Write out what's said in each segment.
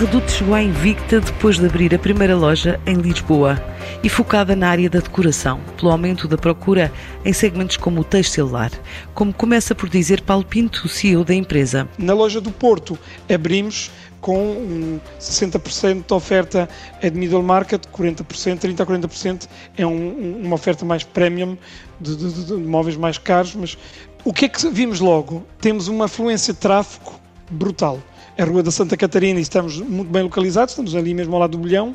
Redoute chegou à Invicta depois de abrir a primeira loja em Lisboa e focada na área da decoração, pelo aumento da procura em segmentos como o textilar, como começa por dizer Paulo Pinto, CEO da empresa. Na loja do Porto abrimos com um 60% de oferta é de middle market, 40%, 30% a 40% é um, uma oferta mais premium, de, de, de, de móveis mais caros, mas o que é que vimos logo? Temos uma fluência de tráfego brutal a Rua da Santa Catarina e estamos muito bem localizados, estamos ali mesmo ao lado do Bolhão,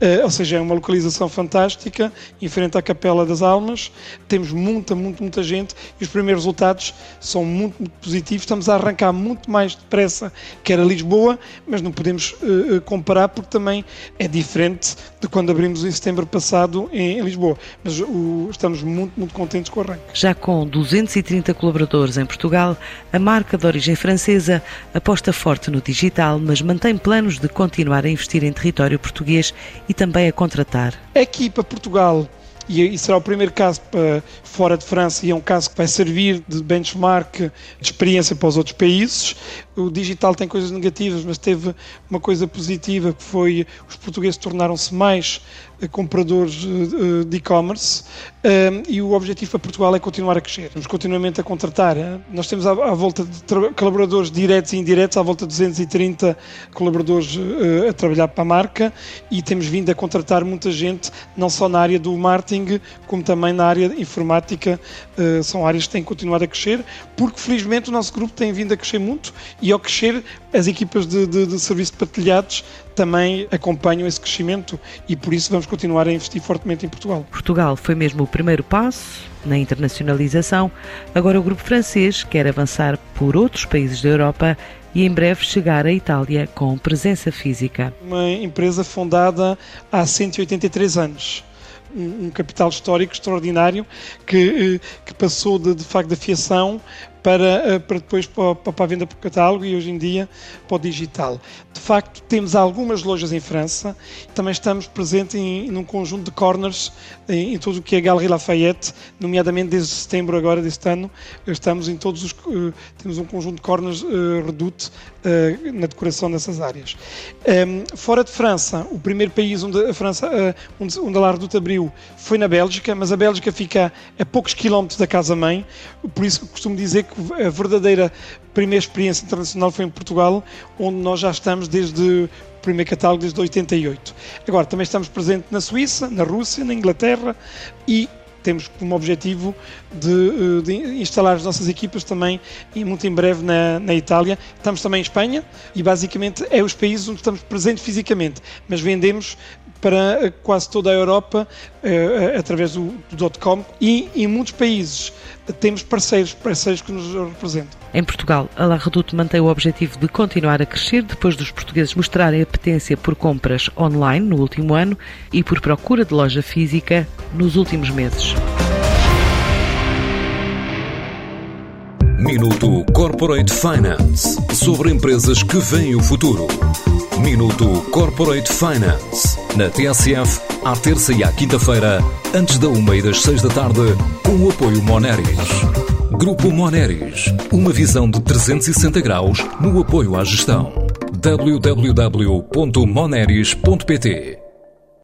uh, ou seja, é uma localização fantástica, em frente à Capela das Almas, temos muita, muita, muita gente e os primeiros resultados são muito, muito positivos, estamos a arrancar muito mais depressa que era Lisboa, mas não podemos uh, comparar porque também é diferente de quando abrimos em setembro passado em, em Lisboa, mas uh, estamos muito, muito contentes com o arranque. Já com 230 colaboradores em Portugal, a marca de origem francesa aposta forte no digital, mas mantém planos de continuar a investir em território português e também a contratar. A equipa Portugal e, será o primeiro caso para fora de França e é um caso que vai servir de benchmark de experiência para os outros países. O digital tem coisas negativas, mas teve uma coisa positiva que foi os portugueses tornaram-se mais compradores eh, de e-commerce eh, e o objetivo para Portugal é continuar a crescer. Vamos continuamente a contratar. Eh. Nós temos à, volta de colaboradores diretos e indiretos, à volta de 230 colaboradores a trabalhar para a marca e temos vindo a contratar muita gente, não só na área do marketing, como também na área informática. São áreas que têm continuado a crescer, porque felizmente o nosso grupo tem vindo a crescer muito e ao crescer as equipas de, de, de serviço de partilhados também acompanham esse crescimento e por isso vamos continuar a investir fortemente em Portugal. Portugal foi mesmo o primeiro passo na internacionalização. Agora o grupo francês quer avançar por outros países da Europa e em breve chegar à Itália com presença física. Uma empresa fundada há 183 anos um, capital histórico extraordinário que, eh, que passou de, de facto da fiação para, eh, para depois para, para a venda por catálogo e hoje em dia para o digital. De facto, temos algumas lojas em França, também estamos presentes em, num conjunto de corners em, em todo o que é Galerie Lafayette, nomeadamente desde setembro agora deste ano, estamos em todos os, uh, temos um conjunto de corners uh, Redoute uh, na decoração dessas áreas. Ehm, fora de França, o primeiro país onde a França, onde a La Redoute abriu foi na Bélgica, mas a Bélgica fica a poucos quilómetros da casa-mãe, por isso costumo dizer que a verdadeira primeira experiência internacional foi em Portugal, onde nós já estamos desde o primeiro catálogo, desde 88. Agora, também estamos presentes na Suíça, na Rússia, na Inglaterra e temos como objetivo de, eh, de, instalar as nossas equipas também muito em breve na, na, Itália. Estamos também em Espanha e basicamente é os países onde estamos presentes fisicamente, mas vendemos para eh, quase toda a Europa uh, através do, do .com e em muitos países temos parceiros, parceiros que nos representam. Em Portugal, a La Redoute mantém o objetivo de continuar a crescer depois dos portugueses mostrarem apetência por compras online no último ano e por procura de loja física nos últimos meses. Minuto Corporate Finance sobre empresas que veem o futuro. Minuto Corporate Finance na TSF à terça e à quinta-feira, antes da uma e das seis da tarde, com o apoio Moneris. Grupo Moneris, uma visão de 360 graus no apoio à gestão. www.moneris.pt